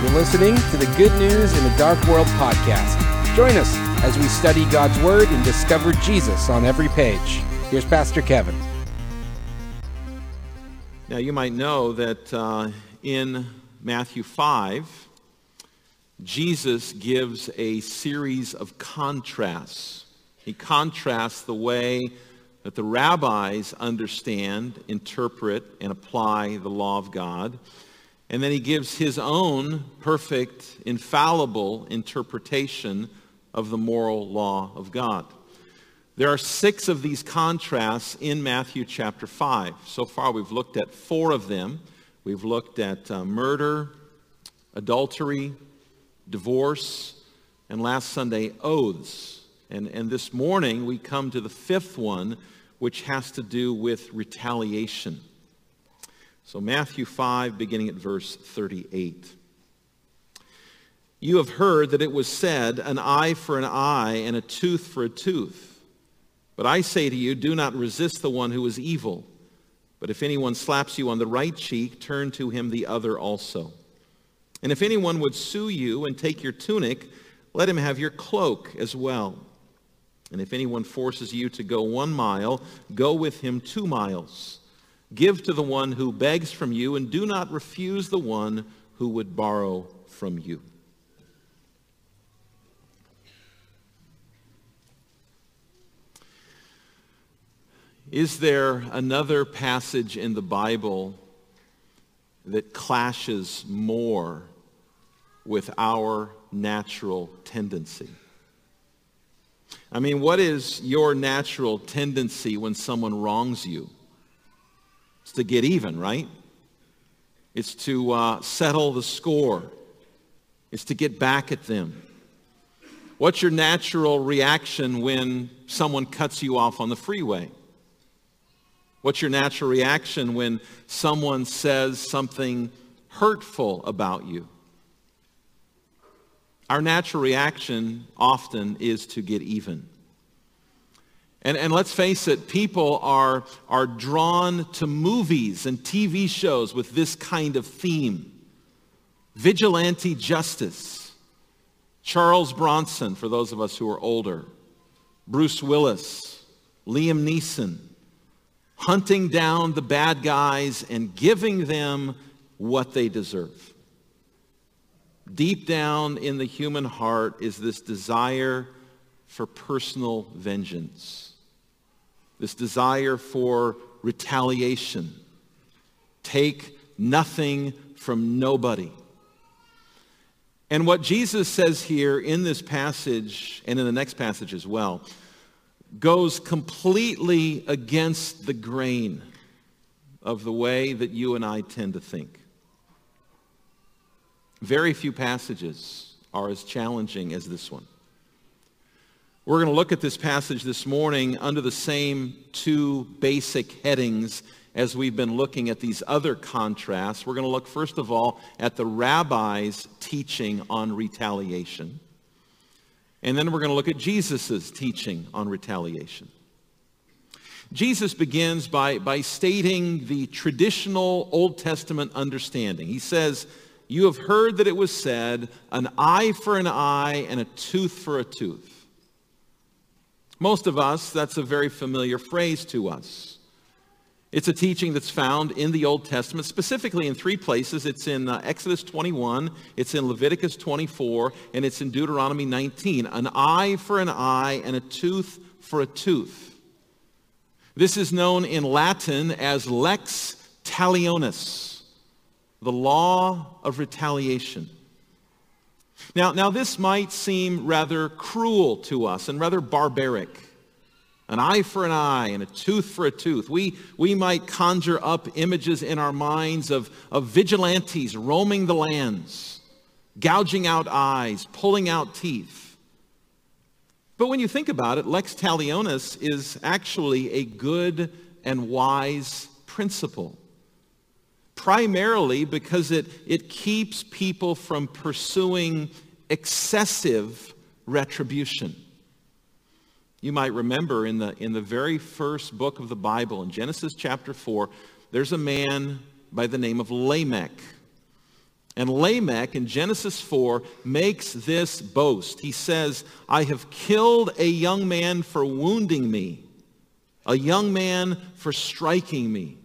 You're listening to the Good News in the Dark World podcast. Join us as we study God's Word and discover Jesus on every page. Here's Pastor Kevin. Now, you might know that uh, in Matthew 5, Jesus gives a series of contrasts. He contrasts the way that the rabbis understand, interpret, and apply the law of God. And then he gives his own perfect, infallible interpretation of the moral law of God. There are six of these contrasts in Matthew chapter 5. So far, we've looked at four of them. We've looked at uh, murder, adultery, divorce, and last Sunday, oaths. And, and this morning, we come to the fifth one, which has to do with retaliation. So Matthew 5, beginning at verse 38. You have heard that it was said, an eye for an eye and a tooth for a tooth. But I say to you, do not resist the one who is evil. But if anyone slaps you on the right cheek, turn to him the other also. And if anyone would sue you and take your tunic, let him have your cloak as well. And if anyone forces you to go one mile, go with him two miles. Give to the one who begs from you, and do not refuse the one who would borrow from you. Is there another passage in the Bible that clashes more with our natural tendency? I mean, what is your natural tendency when someone wrongs you? It's to get even, right? It's to uh, settle the score. It's to get back at them. What's your natural reaction when someone cuts you off on the freeway? What's your natural reaction when someone says something hurtful about you? Our natural reaction often is to get even. And, and let's face it, people are, are drawn to movies and TV shows with this kind of theme. Vigilante justice. Charles Bronson, for those of us who are older. Bruce Willis. Liam Neeson. Hunting down the bad guys and giving them what they deserve. Deep down in the human heart is this desire for personal vengeance this desire for retaliation. Take nothing from nobody. And what Jesus says here in this passage and in the next passage as well goes completely against the grain of the way that you and I tend to think. Very few passages are as challenging as this one. We're going to look at this passage this morning under the same two basic headings as we've been looking at these other contrasts. We're going to look, first of all, at the rabbi's teaching on retaliation. And then we're going to look at Jesus' teaching on retaliation. Jesus begins by, by stating the traditional Old Testament understanding. He says, you have heard that it was said, an eye for an eye and a tooth for a tooth. Most of us, that's a very familiar phrase to us. It's a teaching that's found in the Old Testament, specifically in three places. It's in uh, Exodus 21, it's in Leviticus 24, and it's in Deuteronomy 19. An eye for an eye and a tooth for a tooth. This is known in Latin as lex talionis, the law of retaliation. Now, now this might seem rather cruel to us and rather barbaric. An eye for an eye and a tooth for a tooth. We, we might conjure up images in our minds of, of vigilantes roaming the lands, gouging out eyes, pulling out teeth. But when you think about it, lex talionis is actually a good and wise principle primarily because it, it keeps people from pursuing excessive retribution. You might remember in the, in the very first book of the Bible, in Genesis chapter 4, there's a man by the name of Lamech. And Lamech in Genesis 4 makes this boast. He says, I have killed a young man for wounding me, a young man for striking me.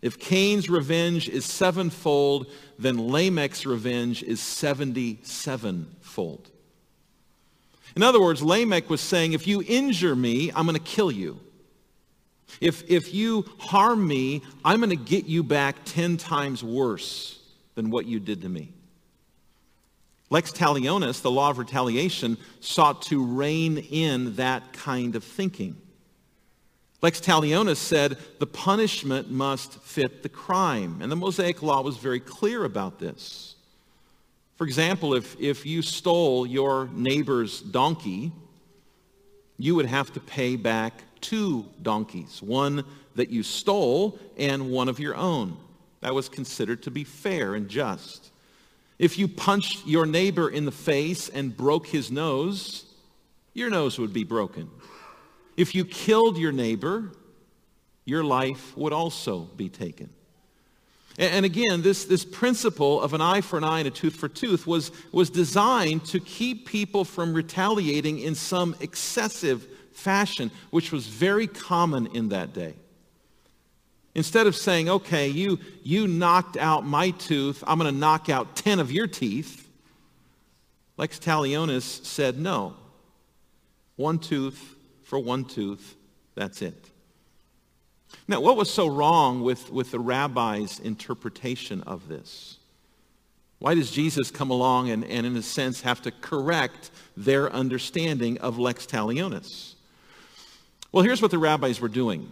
If Cain's revenge is sevenfold, then Lamech's revenge is 77-fold. In other words, Lamech was saying, if you injure me, I'm going to kill you. If, if you harm me, I'm going to get you back 10 times worse than what you did to me. Lex talionis, the law of retaliation, sought to rein in that kind of thinking. Lex talionis said the punishment must fit the crime. And the Mosaic law was very clear about this. For example, if, if you stole your neighbor's donkey, you would have to pay back two donkeys, one that you stole and one of your own. That was considered to be fair and just. If you punched your neighbor in the face and broke his nose, your nose would be broken. If you killed your neighbor, your life would also be taken. And again, this, this principle of an eye for an eye and a tooth for tooth was, was designed to keep people from retaliating in some excessive fashion, which was very common in that day. Instead of saying, okay, you, you knocked out my tooth, I'm going to knock out 10 of your teeth, Lex Talionis said, no. One tooth for one tooth, that's it. Now, what was so wrong with, with the rabbi's interpretation of this? Why does Jesus come along and, and, in a sense, have to correct their understanding of lex talionis? Well, here's what the rabbis were doing.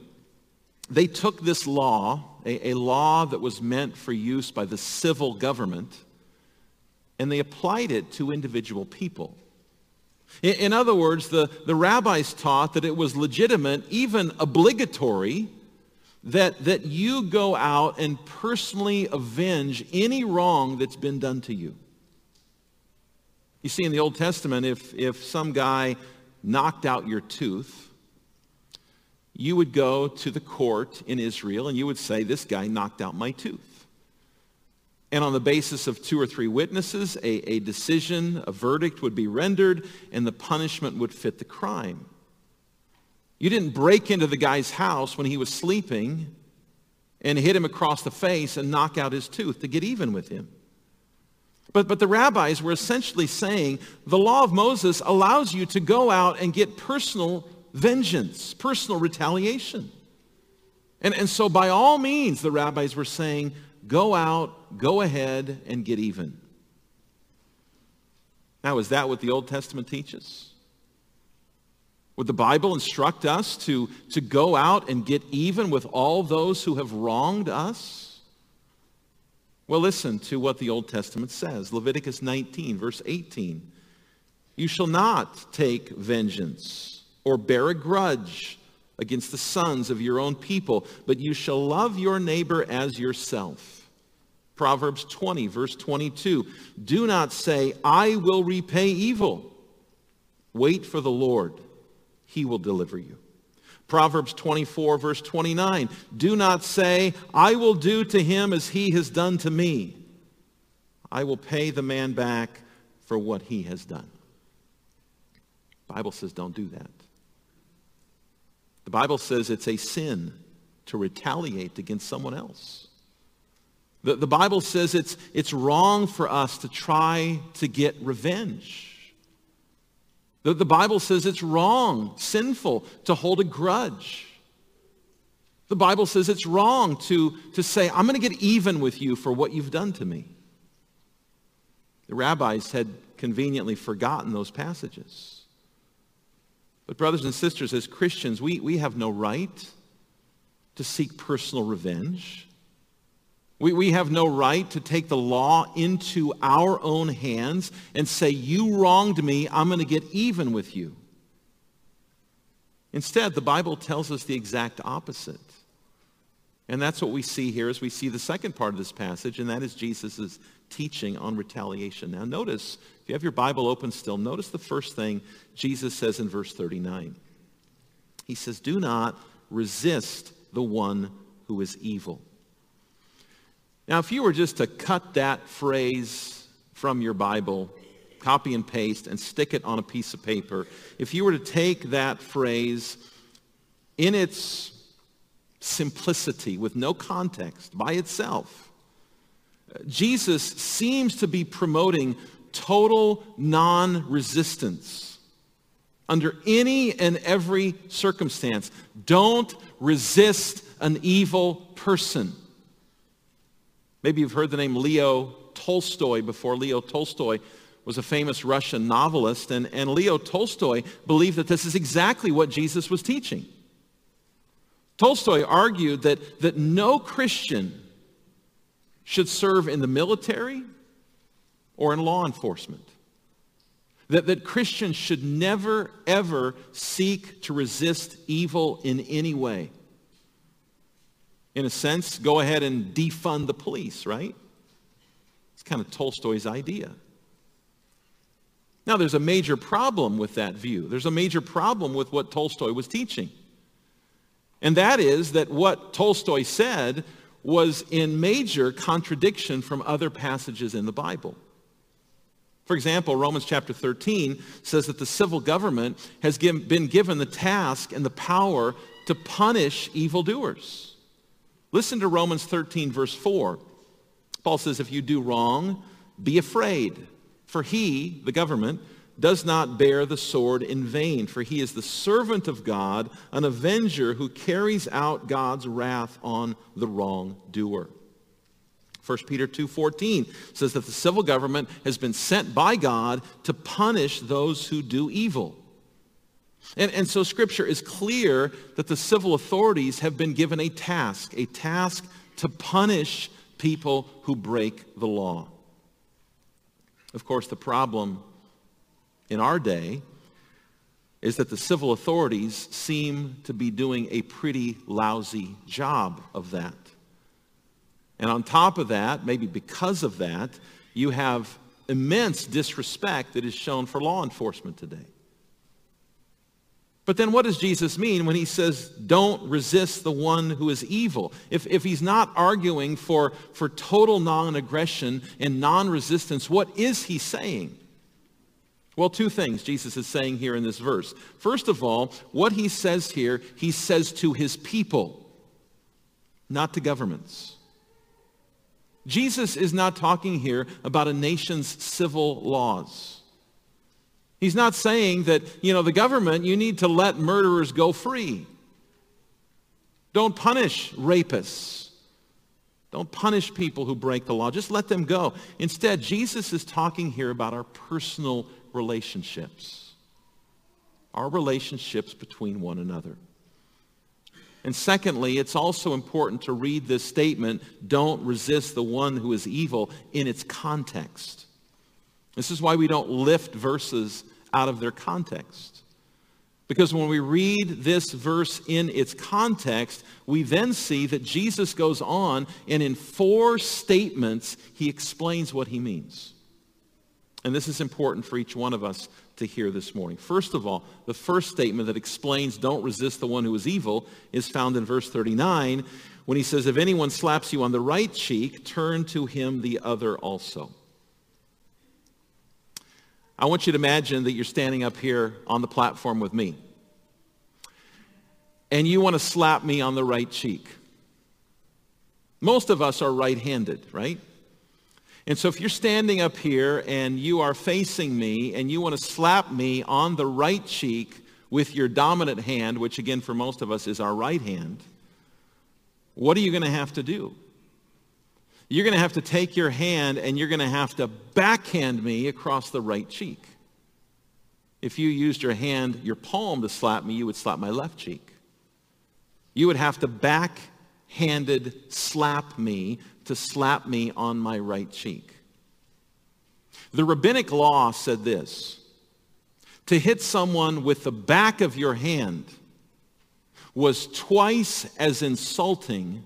They took this law, a, a law that was meant for use by the civil government, and they applied it to individual people. In, in other words, the, the rabbis taught that it was legitimate, even obligatory, that, that you go out and personally avenge any wrong that's been done to you. You see, in the Old Testament, if, if some guy knocked out your tooth, you would go to the court in Israel and you would say, this guy knocked out my tooth. And on the basis of two or three witnesses, a, a decision, a verdict would be rendered, and the punishment would fit the crime. You didn't break into the guy's house when he was sleeping and hit him across the face and knock out his tooth to get even with him. But, but the rabbis were essentially saying the law of Moses allows you to go out and get personal vengeance, personal retaliation. And, and so by all means, the rabbis were saying, go out, go ahead, and get even. Now, is that what the Old Testament teaches? Would the Bible instruct us to, to go out and get even with all those who have wronged us? Well, listen to what the Old Testament says. Leviticus 19, verse 18. You shall not take vengeance or bear a grudge against the sons of your own people, but you shall love your neighbor as yourself. Proverbs 20, verse 22. Do not say, I will repay evil. Wait for the Lord he will deliver you. Proverbs 24, verse 29. Do not say, I will do to him as he has done to me. I will pay the man back for what he has done. The Bible says don't do that. The Bible says it's a sin to retaliate against someone else. The, the Bible says it's, it's wrong for us to try to get revenge. The, the Bible says it's wrong, sinful to hold a grudge. The Bible says it's wrong to, to say, I'm going to get even with you for what you've done to me. The rabbis had conveniently forgotten those passages. But brothers and sisters, as Christians, we, we have no right to seek personal revenge. We, we have no right to take the law into our own hands and say, you wronged me, I'm going to get even with you. Instead, the Bible tells us the exact opposite. And that's what we see here as we see the second part of this passage, and that is Jesus' teaching on retaliation. Now notice, if you have your Bible open still, notice the first thing Jesus says in verse 39. He says, do not resist the one who is evil. Now, if you were just to cut that phrase from your Bible, copy and paste, and stick it on a piece of paper, if you were to take that phrase in its simplicity with no context by itself, Jesus seems to be promoting total non-resistance under any and every circumstance. Don't resist an evil person. Maybe you've heard the name Leo Tolstoy before. Leo Tolstoy was a famous Russian novelist, and, and Leo Tolstoy believed that this is exactly what Jesus was teaching. Tolstoy argued that, that no Christian should serve in the military or in law enforcement. That, that Christians should never, ever seek to resist evil in any way. In a sense, go ahead and defund the police, right? It's kind of Tolstoy's idea. Now, there's a major problem with that view. There's a major problem with what Tolstoy was teaching. And that is that what Tolstoy said was in major contradiction from other passages in the Bible. For example, Romans chapter 13 says that the civil government has been given the task and the power to punish evildoers. Listen to Romans 13, verse 4. Paul says, if you do wrong, be afraid, for he, the government, does not bear the sword in vain, for he is the servant of God, an avenger who carries out God's wrath on the wrongdoer. 1 Peter 2.14 says that the civil government has been sent by God to punish those who do evil. And, and so Scripture is clear that the civil authorities have been given a task, a task to punish people who break the law. Of course, the problem in our day is that the civil authorities seem to be doing a pretty lousy job of that. And on top of that, maybe because of that, you have immense disrespect that is shown for law enforcement today. But then what does Jesus mean when he says, don't resist the one who is evil? If, if he's not arguing for, for total non-aggression and non-resistance, what is he saying? Well, two things Jesus is saying here in this verse. First of all, what he says here, he says to his people, not to governments. Jesus is not talking here about a nation's civil laws. He's not saying that, you know, the government, you need to let murderers go free. Don't punish rapists. Don't punish people who break the law. Just let them go. Instead, Jesus is talking here about our personal relationships. Our relationships between one another. And secondly, it's also important to read this statement, don't resist the one who is evil, in its context. This is why we don't lift verses out of their context. Because when we read this verse in its context, we then see that Jesus goes on and in four statements, he explains what he means. And this is important for each one of us to hear this morning. First of all, the first statement that explains don't resist the one who is evil is found in verse 39 when he says, if anyone slaps you on the right cheek, turn to him the other also. I want you to imagine that you're standing up here on the platform with me and you want to slap me on the right cheek. Most of us are right-handed, right? And so if you're standing up here and you are facing me and you want to slap me on the right cheek with your dominant hand, which again for most of us is our right hand, what are you going to have to do? You're going to have to take your hand and you're going to have to backhand me across the right cheek. If you used your hand, your palm to slap me, you would slap my left cheek. You would have to backhanded slap me to slap me on my right cheek. The rabbinic law said this, to hit someone with the back of your hand was twice as insulting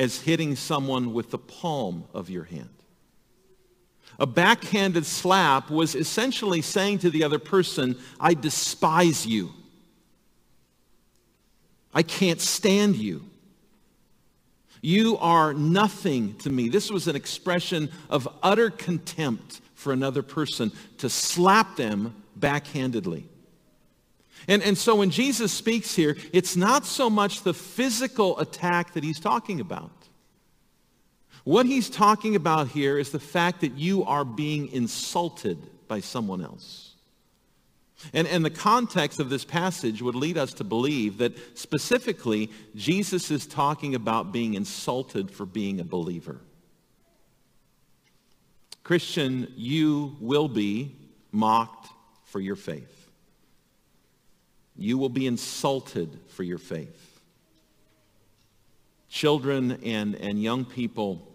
as hitting someone with the palm of your hand. A backhanded slap was essentially saying to the other person, I despise you. I can't stand you. You are nothing to me. This was an expression of utter contempt for another person to slap them backhandedly. And, and so when Jesus speaks here, it's not so much the physical attack that he's talking about. What he's talking about here is the fact that you are being insulted by someone else. And, and the context of this passage would lead us to believe that specifically Jesus is talking about being insulted for being a believer. Christian, you will be mocked for your faith. You will be insulted for your faith. Children and, and young people,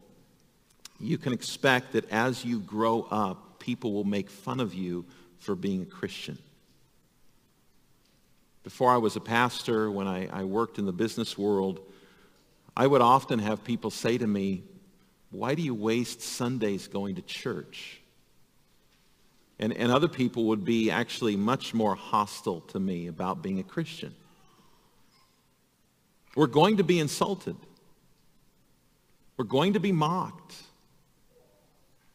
you can expect that as you grow up, people will make fun of you for being a Christian. Before I was a pastor, when I, I worked in the business world, I would often have people say to me, why do you waste Sundays going to church? And, and other people would be actually much more hostile to me about being a Christian. We're going to be insulted. We're going to be mocked.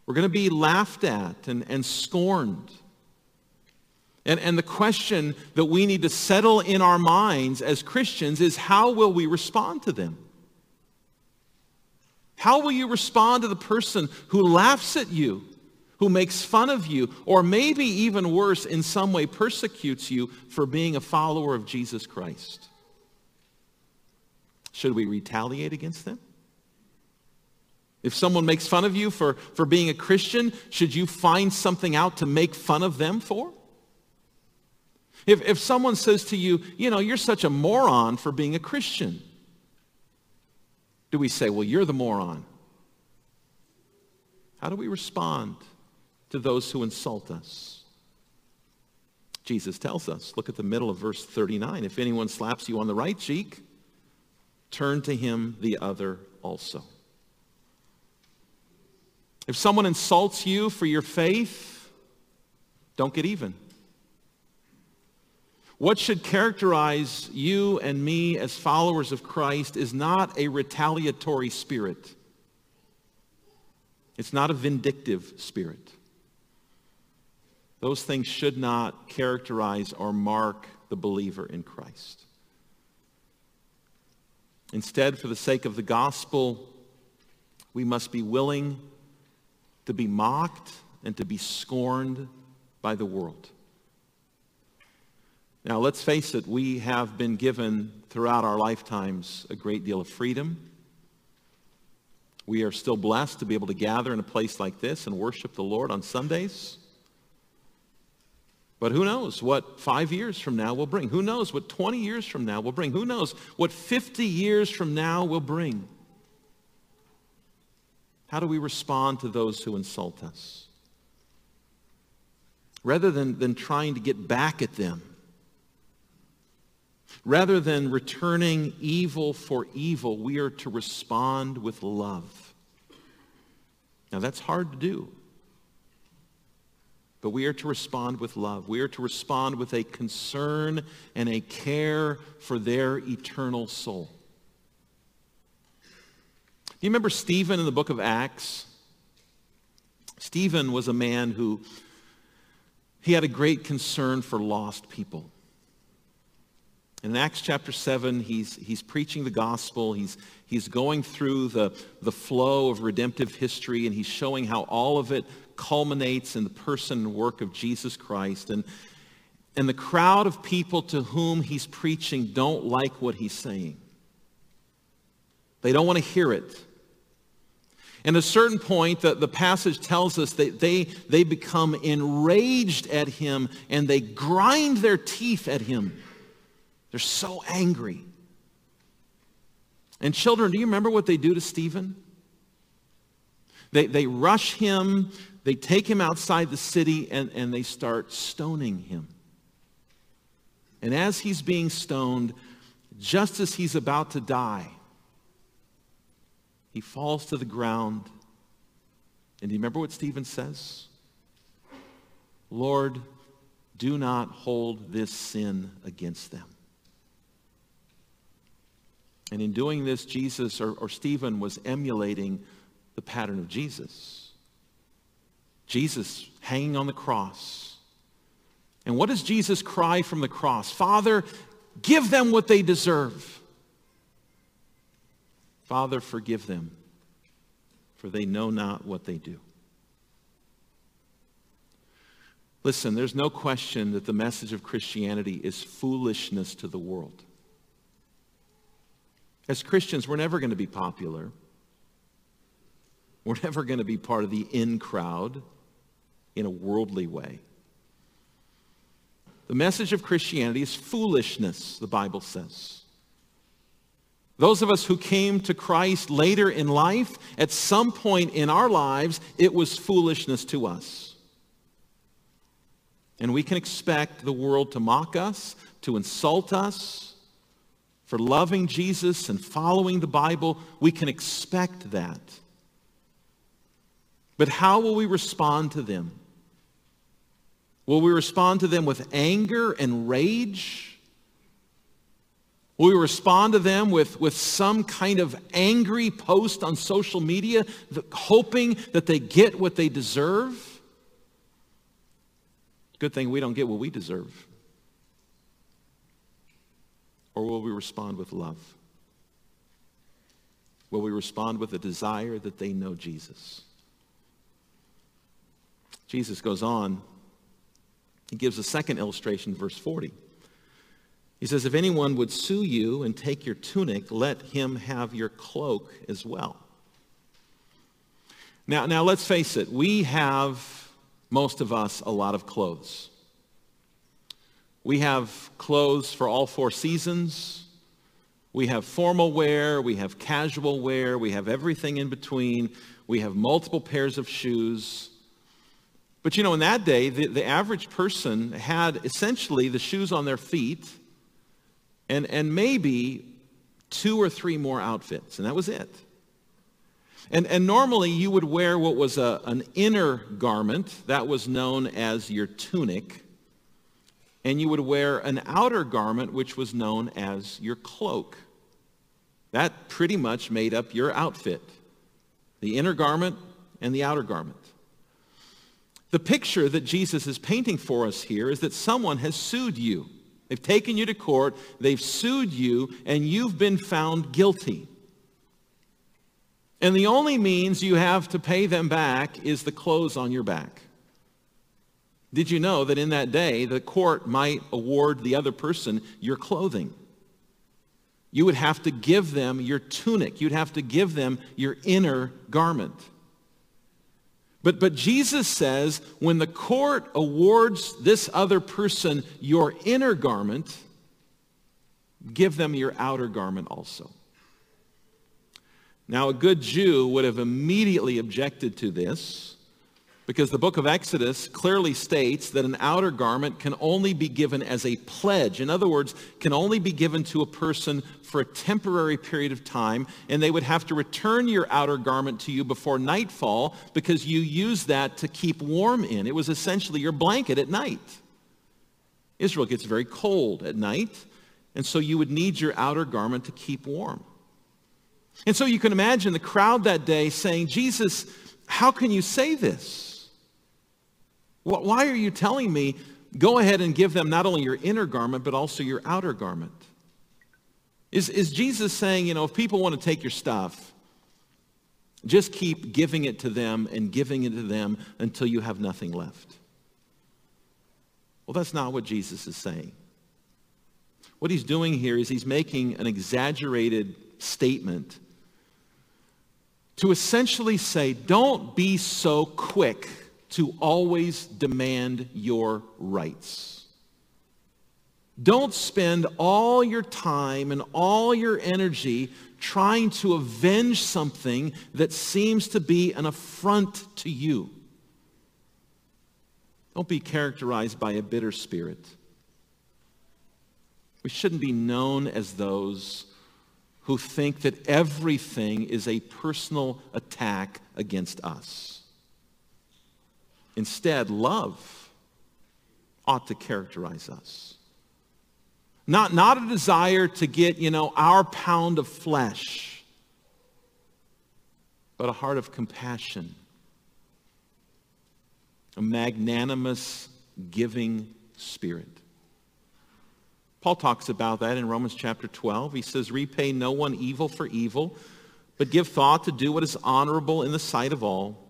We're going to be laughed at and, and scorned. And, and the question that we need to settle in our minds as Christians is how will we respond to them? How will you respond to the person who laughs at you, who makes fun of you, or maybe even worse, in some way persecutes you for being a follower of Jesus Christ? Should we retaliate against them? If someone makes fun of you for, for being a Christian, should you find something out to make fun of them for? If, if someone says to you, you know, you're such a moron for being a Christian, do we say, well, you're the moron? How do we respond to those who insult us? Jesus tells us, look at the middle of verse 39. If anyone slaps you on the right cheek, turn to him the other also. If someone insults you for your faith, don't get even. What should characterize you and me as followers of Christ is not a retaliatory spirit. It's not a vindictive spirit. Those things should not characterize or mark the believer in Christ. Instead, for the sake of the gospel, we must be willing to be mocked and to be scorned by the world. Now, let's face it, we have been given throughout our lifetimes a great deal of freedom. We are still blessed to be able to gather in a place like this and worship the Lord on Sundays. But who knows what five years from now will bring? Who knows what 20 years from now will bring? Who knows what 50 years from now will bring? How do we respond to those who insult us? Rather than, than trying to get back at them, Rather than returning evil for evil, we are to respond with love. Now that's hard to do. But we are to respond with love. We are to respond with a concern and a care for their eternal soul. Do you remember Stephen in the book of Acts? Stephen was a man who he had a great concern for lost people. In Acts chapter 7, he's, he's preaching the gospel. He's, he's going through the, the flow of redemptive history, and he's showing how all of it culminates in the person and work of Jesus Christ. And, and the crowd of people to whom he's preaching don't like what he's saying. They don't want to hear it. And at a certain point, the, the passage tells us that they, they become enraged at him and they grind their teeth at him. They're so angry. And children, do you remember what they do to Stephen? They, they rush him, they take him outside the city, and, and they start stoning him. And as he's being stoned, just as he's about to die, he falls to the ground. And do you remember what Stephen says? Lord, do not hold this sin against them. And in doing this, Jesus or, or Stephen was emulating the pattern of Jesus. Jesus hanging on the cross. And what does Jesus cry from the cross? Father, give them what they deserve. Father, forgive them, for they know not what they do. Listen, there's no question that the message of Christianity is foolishness to the world. As Christians, we're never going to be popular. We're never going to be part of the in crowd in a worldly way. The message of Christianity is foolishness, the Bible says. Those of us who came to Christ later in life, at some point in our lives, it was foolishness to us. And we can expect the world to mock us, to insult us for loving Jesus and following the Bible. We can expect that. But how will we respond to them? Will we respond to them with anger and rage? Will we respond to them with, with some kind of angry post on social media, hoping that they get what they deserve? Good thing we don't get what we deserve. Or will we respond with love? Will we respond with a desire that they know Jesus? Jesus goes on. He gives a second illustration, verse 40. He says, if anyone would sue you and take your tunic, let him have your cloak as well. Now, now let's face it. We have most of us, a lot of clothes. We have clothes for all four seasons. We have formal wear. We have casual wear. We have everything in between. We have multiple pairs of shoes. But you know, in that day, the, the average person had essentially the shoes on their feet and, and maybe two or three more outfits, and that was it. And, and normally you would wear what was a, an inner garment that was known as your tunic. And you would wear an outer garment which was known as your cloak. That pretty much made up your outfit. The inner garment and the outer garment. The picture that Jesus is painting for us here is that someone has sued you. They've taken you to court, they've sued you, and you've been found guilty. And the only means you have to pay them back is the clothes on your back. Did you know that in that day, the court might award the other person your clothing? You would have to give them your tunic. You'd have to give them your inner garment. But, but Jesus says when the court awards this other person your inner garment, give them your outer garment also. Now, a good Jew would have immediately objected to this because the book of Exodus clearly states that an outer garment can only be given as a pledge. In other words, can only be given to a person for a temporary period of time, and they would have to return your outer garment to you before nightfall because you use that to keep warm in. It was essentially your blanket at night. Israel gets very cold at night, and so you would need your outer garment to keep warm. And so you can imagine the crowd that day saying, Jesus, how can you say this? Why are you telling me, go ahead and give them not only your inner garment, but also your outer garment? Is, is Jesus saying, you know, if people want to take your stuff, just keep giving it to them and giving it to them until you have nothing left? Well, that's not what Jesus is saying. What he's doing here is he's making an exaggerated statement to essentially say, don't be so quick to always demand your rights. Don't spend all your time and all your energy trying to avenge something that seems to be an affront to you. Don't be characterized by a bitter spirit. We shouldn't be known as those who think that everything is a personal attack against us. Instead, love ought to characterize us. Not, not a desire to get, you know, our pound of flesh, but a heart of compassion, a magnanimous, giving spirit. Paul talks about that in Romans chapter 12. He says, repay no one evil for evil, but give thought to do what is honorable in the sight of all.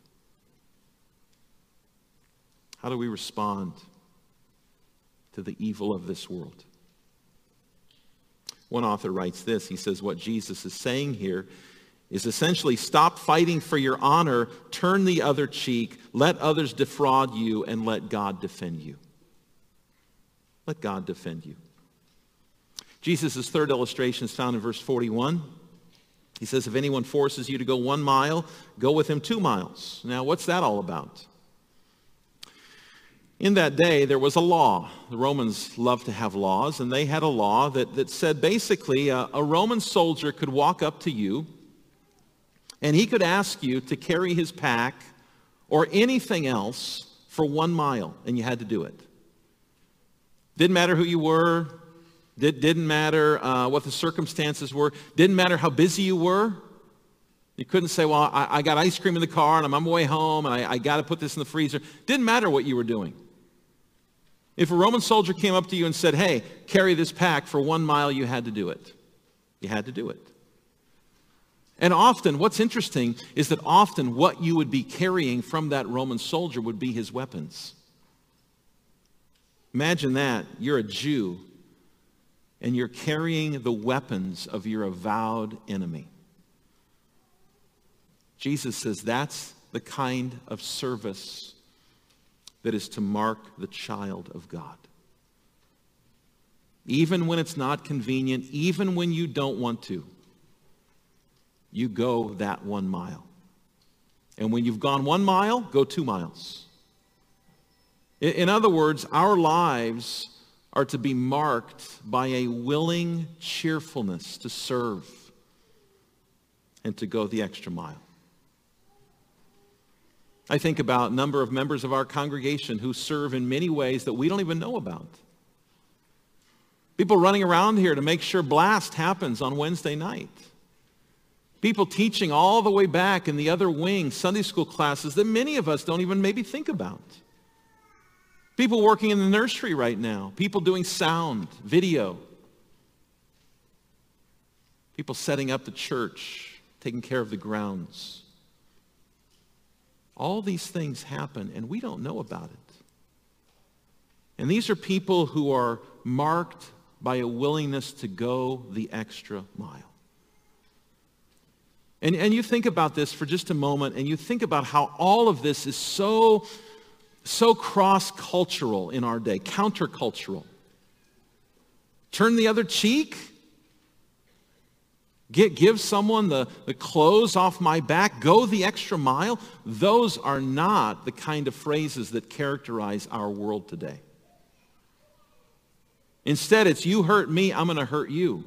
How do we respond to the evil of this world? One author writes this. He says what Jesus is saying here is essentially stop fighting for your honor, turn the other cheek, let others defraud you, and let God defend you. Let God defend you. Jesus' third illustration is found in verse 41. He says, if anyone forces you to go one mile, go with him two miles. Now, what's that all about? In that day, there was a law. The Romans loved to have laws, and they had a law that, that said basically uh, a Roman soldier could walk up to you and he could ask you to carry his pack or anything else for one mile, and you had to do it. Didn't matter who you were. Did, didn't matter uh, what the circumstances were. Didn't matter how busy you were. You couldn't say, well, I, I got ice cream in the car and I'm on my way home and I, I got to put this in the freezer. Didn't matter what you were doing. If a Roman soldier came up to you and said, hey, carry this pack for one mile, you had to do it. You had to do it. And often, what's interesting is that often what you would be carrying from that Roman soldier would be his weapons. Imagine that. You're a Jew, and you're carrying the weapons of your avowed enemy. Jesus says that's the kind of service that is to mark the child of God. Even when it's not convenient, even when you don't want to, you go that one mile. And when you've gone one mile, go two miles. In other words, our lives are to be marked by a willing cheerfulness to serve and to go the extra mile. I think about a number of members of our congregation who serve in many ways that we don't even know about. People running around here to make sure blast happens on Wednesday night. People teaching all the way back in the other wing, Sunday school classes that many of us don't even maybe think about. People working in the nursery right now. People doing sound, video. People setting up the church, taking care of the grounds. All these things happen and we don't know about it. And these are people who are marked by a willingness to go the extra mile. And, and you think about this for just a moment and you think about how all of this is so, so cross-cultural in our day, countercultural. Turn the other cheek Get, give someone the, the clothes off my back, go the extra mile. Those are not the kind of phrases that characterize our world today. Instead, it's you hurt me, I'm going to hurt you.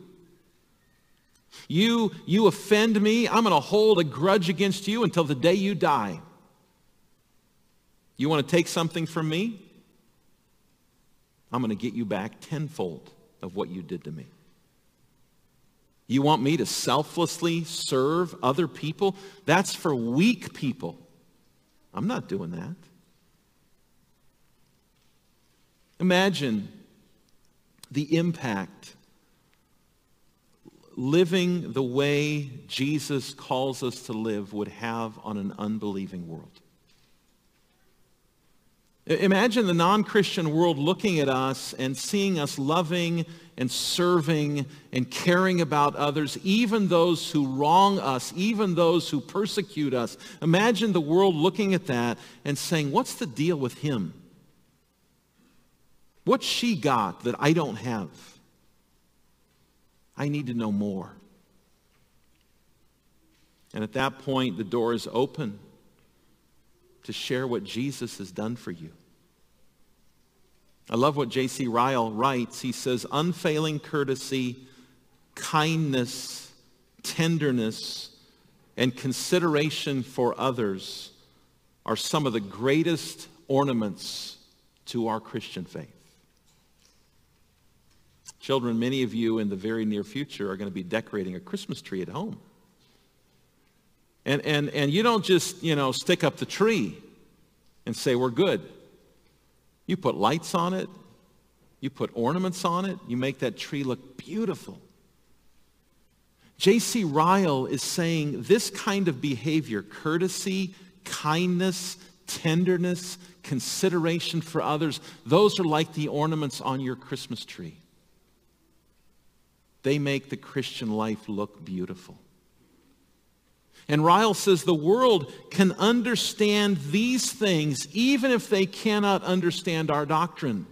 You, you offend me, I'm going to hold a grudge against you until the day you die. You want to take something from me? I'm going to get you back tenfold of what you did to me. You want me to selflessly serve other people? That's for weak people. I'm not doing that. Imagine the impact living the way Jesus calls us to live would have on an unbelieving world. Imagine the non-Christian world looking at us and seeing us loving and serving and caring about others, even those who wrong us, even those who persecute us. Imagine the world looking at that and saying, what's the deal with him? What's she got that I don't have? I need to know more. And at that point, the door is open to share what Jesus has done for you. I love what J.C. Ryle writes. He says, unfailing courtesy, kindness, tenderness, and consideration for others are some of the greatest ornaments to our Christian faith. Children, many of you in the very near future are going to be decorating a Christmas tree at home. And, and, and you don't just, you know, stick up the tree and say, we're good. You put lights on it. You put ornaments on it. You make that tree look beautiful. J.C. Ryle is saying this kind of behavior, courtesy, kindness, tenderness, consideration for others, those are like the ornaments on your Christmas tree. They make the Christian life look beautiful. And Ryle says the world can understand these things even if they cannot understand our doctrine.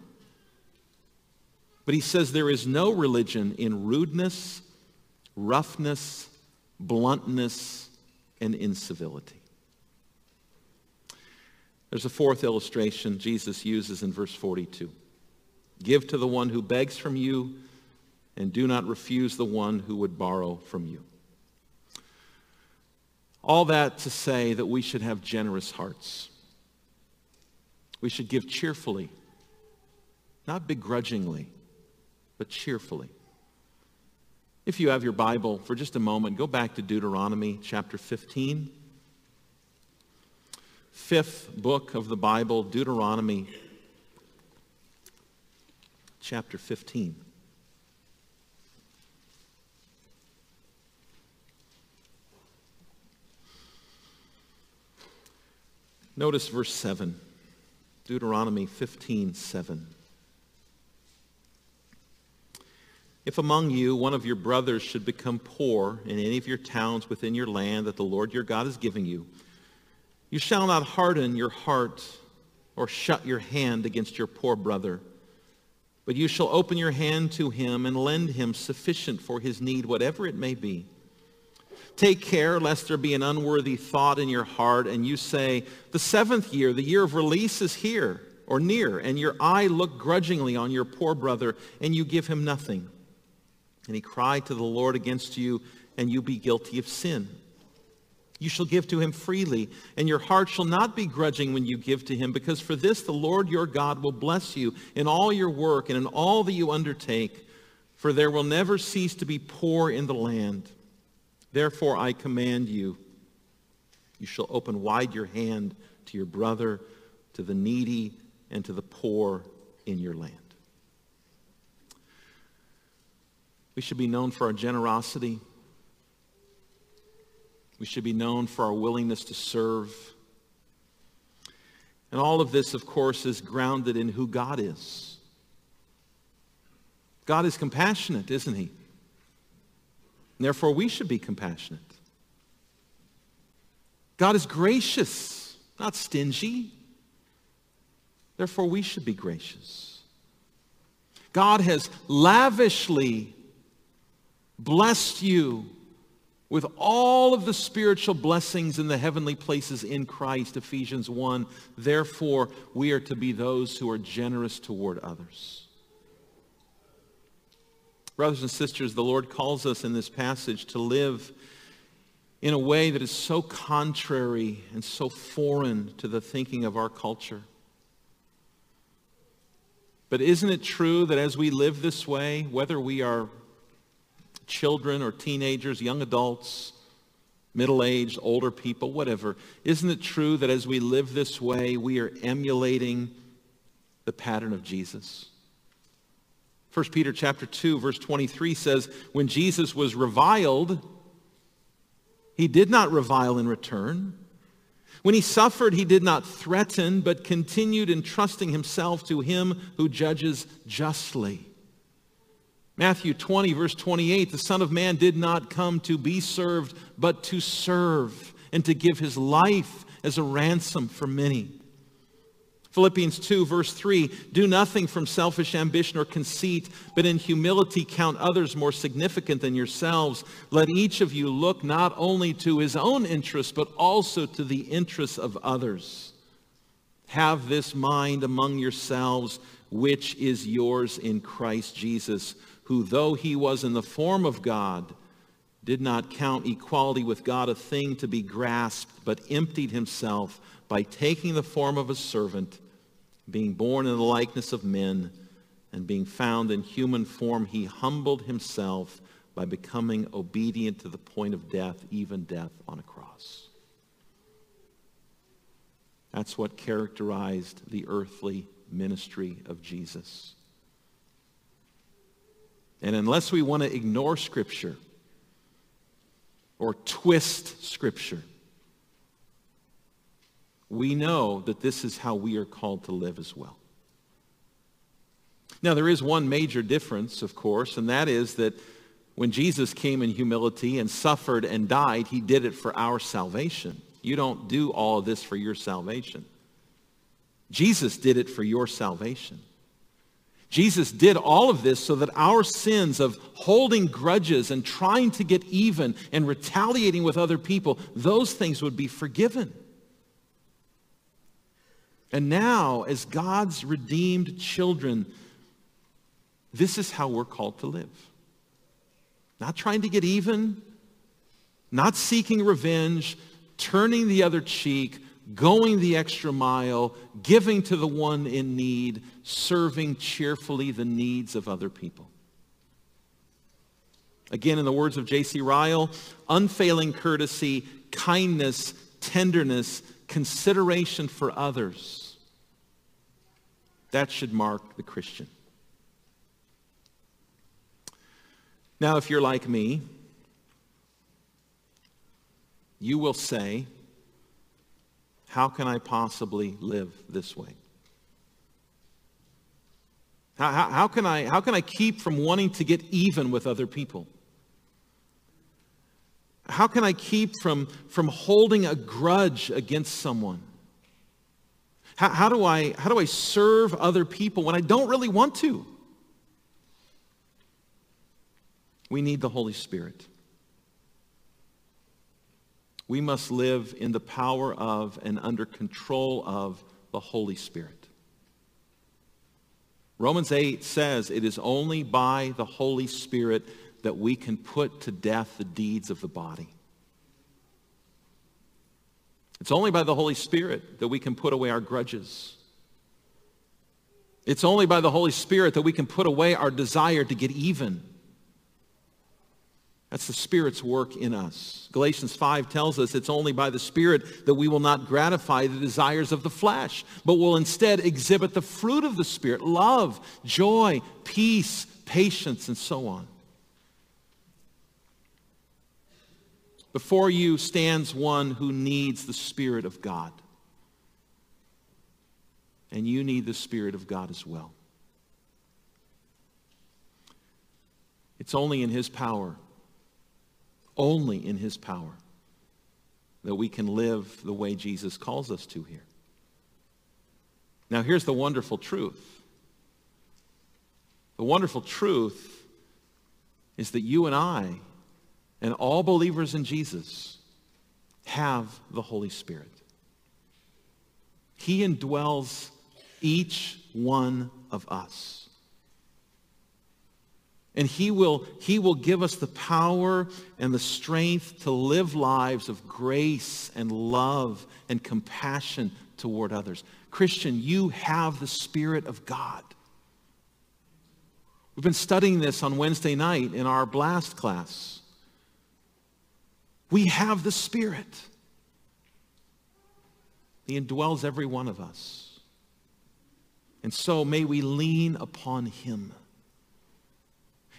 But he says there is no religion in rudeness, roughness, bluntness, and incivility. There's a fourth illustration Jesus uses in verse 42. Give to the one who begs from you, and do not refuse the one who would borrow from you. All that to say that we should have generous hearts. We should give cheerfully, not begrudgingly, but cheerfully. If you have your Bible for just a moment, go back to Deuteronomy chapter 15 fifth book of the Bible, Deuteronomy chapter 15. Notice verse 7. Deuteronomy 15, 7. If among you one of your brothers should become poor in any of your towns within your land that the Lord your God is giving you, you shall not harden your heart or shut your hand against your poor brother, but you shall open your hand to him and lend him sufficient for his need, whatever it may be. Take care lest there be an unworthy thought in your heart and you say, the seventh year, the year of release is here or near, and your eye look grudgingly on your poor brother and you give him nothing. And he cry to the Lord against you and you be guilty of sin. You shall give to him freely, and your heart shall not be grudging when you give to him, because for this the Lord your God will bless you in all your work and in all that you undertake, for there will never cease to be poor in the land. Therefore I command you, you shall open wide your hand to your brother, to the needy, and to the poor in your land. We should be known for our generosity. We should be known for our willingness to serve. And all of this, of course, is grounded in who God is. God is compassionate, isn't he? Therefore, we should be compassionate. God is gracious, not stingy. Therefore, we should be gracious. God has lavishly blessed you with all of the spiritual blessings in the heavenly places in Christ, Ephesians 1. Therefore, we are to be those who are generous toward others. Brothers and sisters, the Lord calls us in this passage to live in a way that is so contrary and so foreign to the thinking of our culture. But isn't it true that as we live this way, whether we are children or teenagers, young adults, middle-aged, older people, whatever, isn't it true that as we live this way, we are emulating the pattern of Jesus? 1 Peter chapter 2 verse 23 says, when Jesus was reviled, he did not revile in return. When he suffered, he did not threaten, but continued entrusting himself to him who judges justly. Matthew 20, verse 28, the Son of Man did not come to be served, but to serve and to give his life as a ransom for many. Philippians 2, verse 3, do nothing from selfish ambition or conceit, but in humility count others more significant than yourselves. Let each of you look not only to his own interests, but also to the interests of others. Have this mind among yourselves, which is yours in Christ Jesus, who though he was in the form of God, did not count equality with God a thing to be grasped, but emptied himself by taking the form of a servant, being born in the likeness of men, and being found in human form, he humbled himself by becoming obedient to the point of death, even death on a cross. That's what characterized the earthly ministry of Jesus. And unless we want to ignore Scripture or twist Scripture, we know that this is how we are called to live as well. Now, there is one major difference, of course, and that is that when Jesus came in humility and suffered and died, he did it for our salvation. You don't do all of this for your salvation. Jesus did it for your salvation. Jesus did all of this so that our sins of holding grudges and trying to get even and retaliating with other people, those things would be forgiven. And now, as God's redeemed children, this is how we're called to live. Not trying to get even, not seeking revenge, turning the other cheek, going the extra mile, giving to the one in need, serving cheerfully the needs of other people. Again, in the words of J.C. Ryle, unfailing courtesy, kindness, tenderness, consideration for others that should mark the Christian. Now, if you're like me, you will say, how can I possibly live this way? How, how, how, can I, how can I keep from wanting to get even with other people? How can I keep from, from holding a grudge against someone? How, how, do I, how do I serve other people when I don't really want to? We need the Holy Spirit. We must live in the power of and under control of the Holy Spirit. Romans 8 says it is only by the Holy Spirit that we can put to death the deeds of the body. It's only by the Holy Spirit that we can put away our grudges. It's only by the Holy Spirit that we can put away our desire to get even. That's the Spirit's work in us. Galatians 5 tells us it's only by the Spirit that we will not gratify the desires of the flesh, but will instead exhibit the fruit of the Spirit, love, joy, peace, patience, and so on. Before you stands one who needs the Spirit of God. And you need the Spirit of God as well. It's only in his power, only in his power, that we can live the way Jesus calls us to here. Now, here's the wonderful truth. The wonderful truth is that you and I and all believers in Jesus have the Holy Spirit. He indwells each one of us. And he will, he will give us the power and the strength to live lives of grace and love and compassion toward others. Christian, you have the Spirit of God. We've been studying this on Wednesday night in our blast class. We have the Spirit. He indwells every one of us. And so may we lean upon him.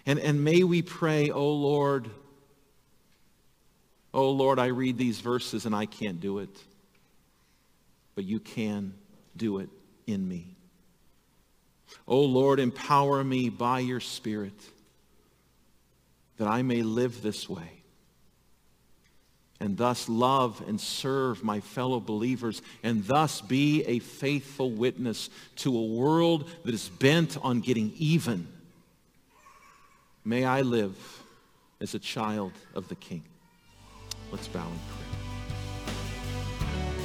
And, and may we pray, oh Lord, oh Lord, I read these verses and I can't do it. But you can do it in me. Oh Lord, empower me by your Spirit that I may live this way and thus love and serve my fellow believers and thus be a faithful witness to a world that is bent on getting even. May I live as a child of the King. Let's bow and pray.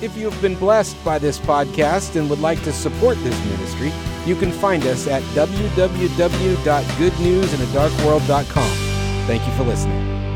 If you have been blessed by this podcast and would like to support this ministry, you can find us at www.goodnewsinadarkworld.com. Thank you for listening.